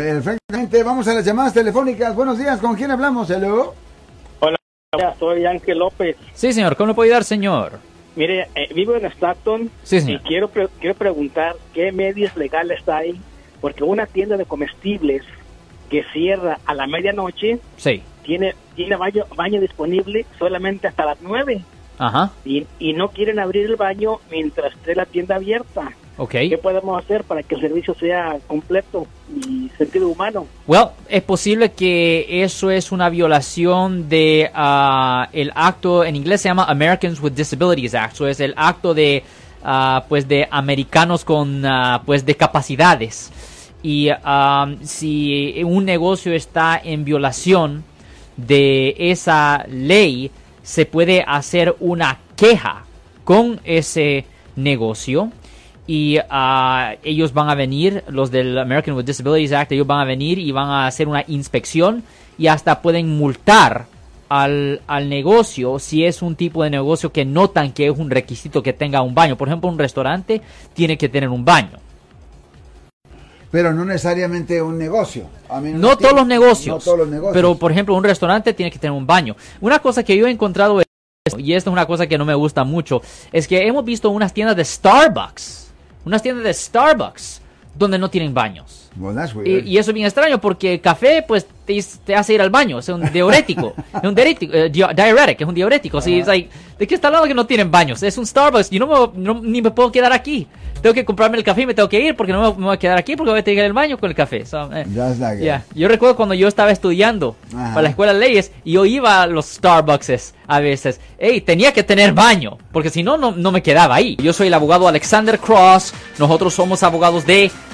Perfectamente, vamos a las llamadas telefónicas. Buenos días, ¿con quién hablamos? Hello. Hola, soy Ángel López. Sí, señor, ¿cómo le puedo ayudar, señor? Mire, eh, vivo en Stockton Sí, señor. y quiero, pre- quiero preguntar qué medios legales hay, porque una tienda de comestibles que cierra a la medianoche Sí. tiene, tiene baño, baño disponible solamente hasta las 9 Ajá. y, y no quieren abrir el baño mientras esté la tienda abierta. Ok. ¿Qué podemos hacer para que el servicio sea completo y Well, es posible que eso es una violación de ah, el acto, en inglés se llama Americans with Disabilities Act, eso es el acto de, ah, pues de americanos con, ah, pues de capacidades. Y si un negocio está en violación de esa ley, se puede hacer una queja con ese negocio y ah, ellos van a venir, los del American with Disabilities Act, ellos van a venir y van a hacer una inspección y hasta pueden multar al, al negocio si es un tipo de negocio que notan que es un requisito que tenga un baño. Por ejemplo, un restaurante tiene que tener un baño. Pero no necesariamente un negocio. A mí No todos los negocios. No todos los negocios. Pero, por ejemplo, un restaurante tiene que tener un baño. Una cosa que yo he encontrado, y esta es una cosa que no me gusta mucho, es que hemos visto unas tiendas de Starbucks. Unas tiendas de Starbucks donde no tienen baños. Well, Y, y eso es bien extraño porque café, pues, te, te hace ir al baño. Es un diurético. es un diurético, eh, di- diuretic, es un diurético. Sí, es like, ¿De qué está hablando que no tienen baños? Es un Starbucks y no, me- no- ni me puedo quedar aquí. Tengo que comprarme el café y me tengo que ir porque no me, me voy a quedar aquí porque voy a tener que ir al baño con el café. So, eh, like yeah. Yo recuerdo cuando yo estaba estudiando Ajá. para la escuela de leyes y yo iba a los Starbucks a veces. Ey, tenía que tener baño porque si no, no, no me quedaba ahí. Yo soy el abogado Alexander Cross. Nosotros somos abogados de